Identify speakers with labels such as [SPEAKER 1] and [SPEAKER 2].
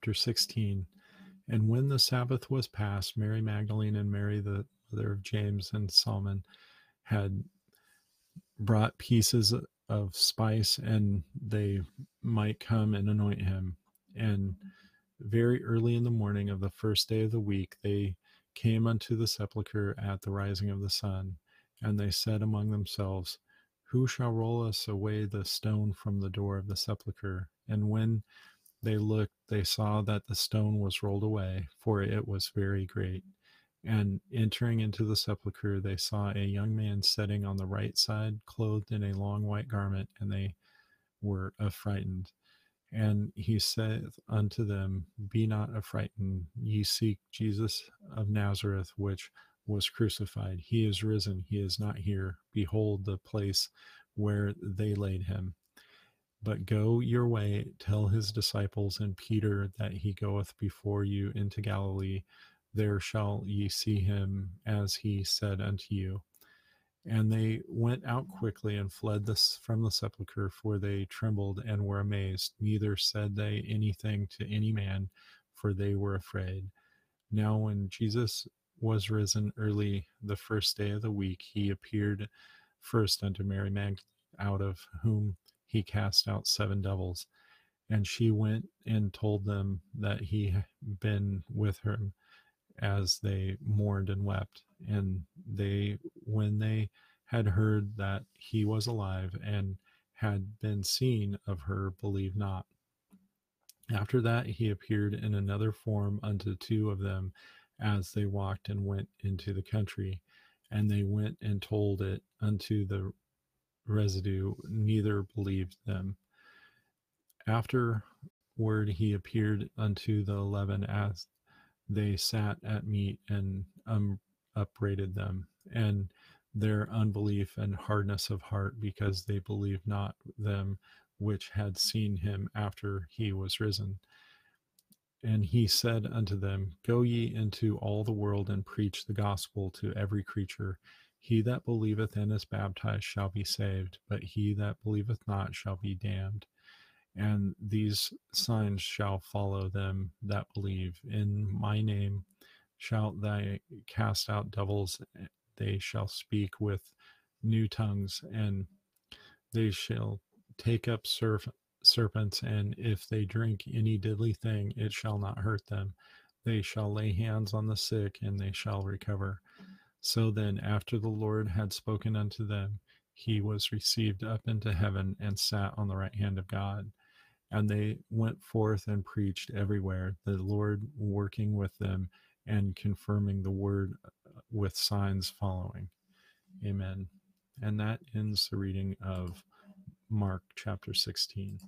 [SPEAKER 1] chapter 16. And when the Sabbath was past, Mary Magdalene and Mary, the mother of James and Salome, had brought pieces of spice and they might come and anoint him. And very early in the morning of the first day of the week, they came unto the sepulchre at the rising of the sun. And they said among themselves, Who shall roll us away the stone from the door of the sepulchre? And when they looked, they saw that the stone was rolled away, for it was very great. And entering into the sepulchre, they saw a young man sitting on the right side, clothed in a long white garment, and they were affrighted. And he saith unto them, Be not affrighted, ye seek Jesus of Nazareth, which was crucified. He is risen, he is not here. Behold the place where they laid him. But go your way, tell his disciples and Peter that he goeth before you into Galilee. There shall ye see him as he said unto you. And they went out quickly and fled this from the sepulchre, for they trembled and were amazed. Neither said they anything to any man, for they were afraid. Now, when Jesus was risen early the first day of the week, he appeared first unto Mary Magdalene, out of whom he cast out seven devils. And she went and told them that he had been with her as they mourned and wept. And they, when they had heard that he was alive and had been seen of her, believed not. After that, he appeared in another form unto two of them as they walked and went into the country. And they went and told it unto the residue, neither believed them. Afterward he appeared unto the eleven as they sat at meat and um, upbraided them, and their unbelief and hardness of heart, because they believed not them which had seen him after he was risen. And he said unto them, Go ye into all the world and preach the gospel to every creature. He that believeth and is baptized shall be saved, but he that believeth not shall be damned. And these signs shall follow them that believe. In my name shalt thou cast out devils, eh, they shall speak with new tongues, and they shall take up serf- serpents, and if they drink any deadly thing, it shall not hurt them. They shall lay hands on the sick, and they shall recover. So then, after the Lord had spoken unto them, he was received up into heaven and sat on the right hand of God. And they went forth and preached everywhere, the Lord working with them and confirming the word uh, with signs following. Amen. And that ends the reading of Mark chapter 16.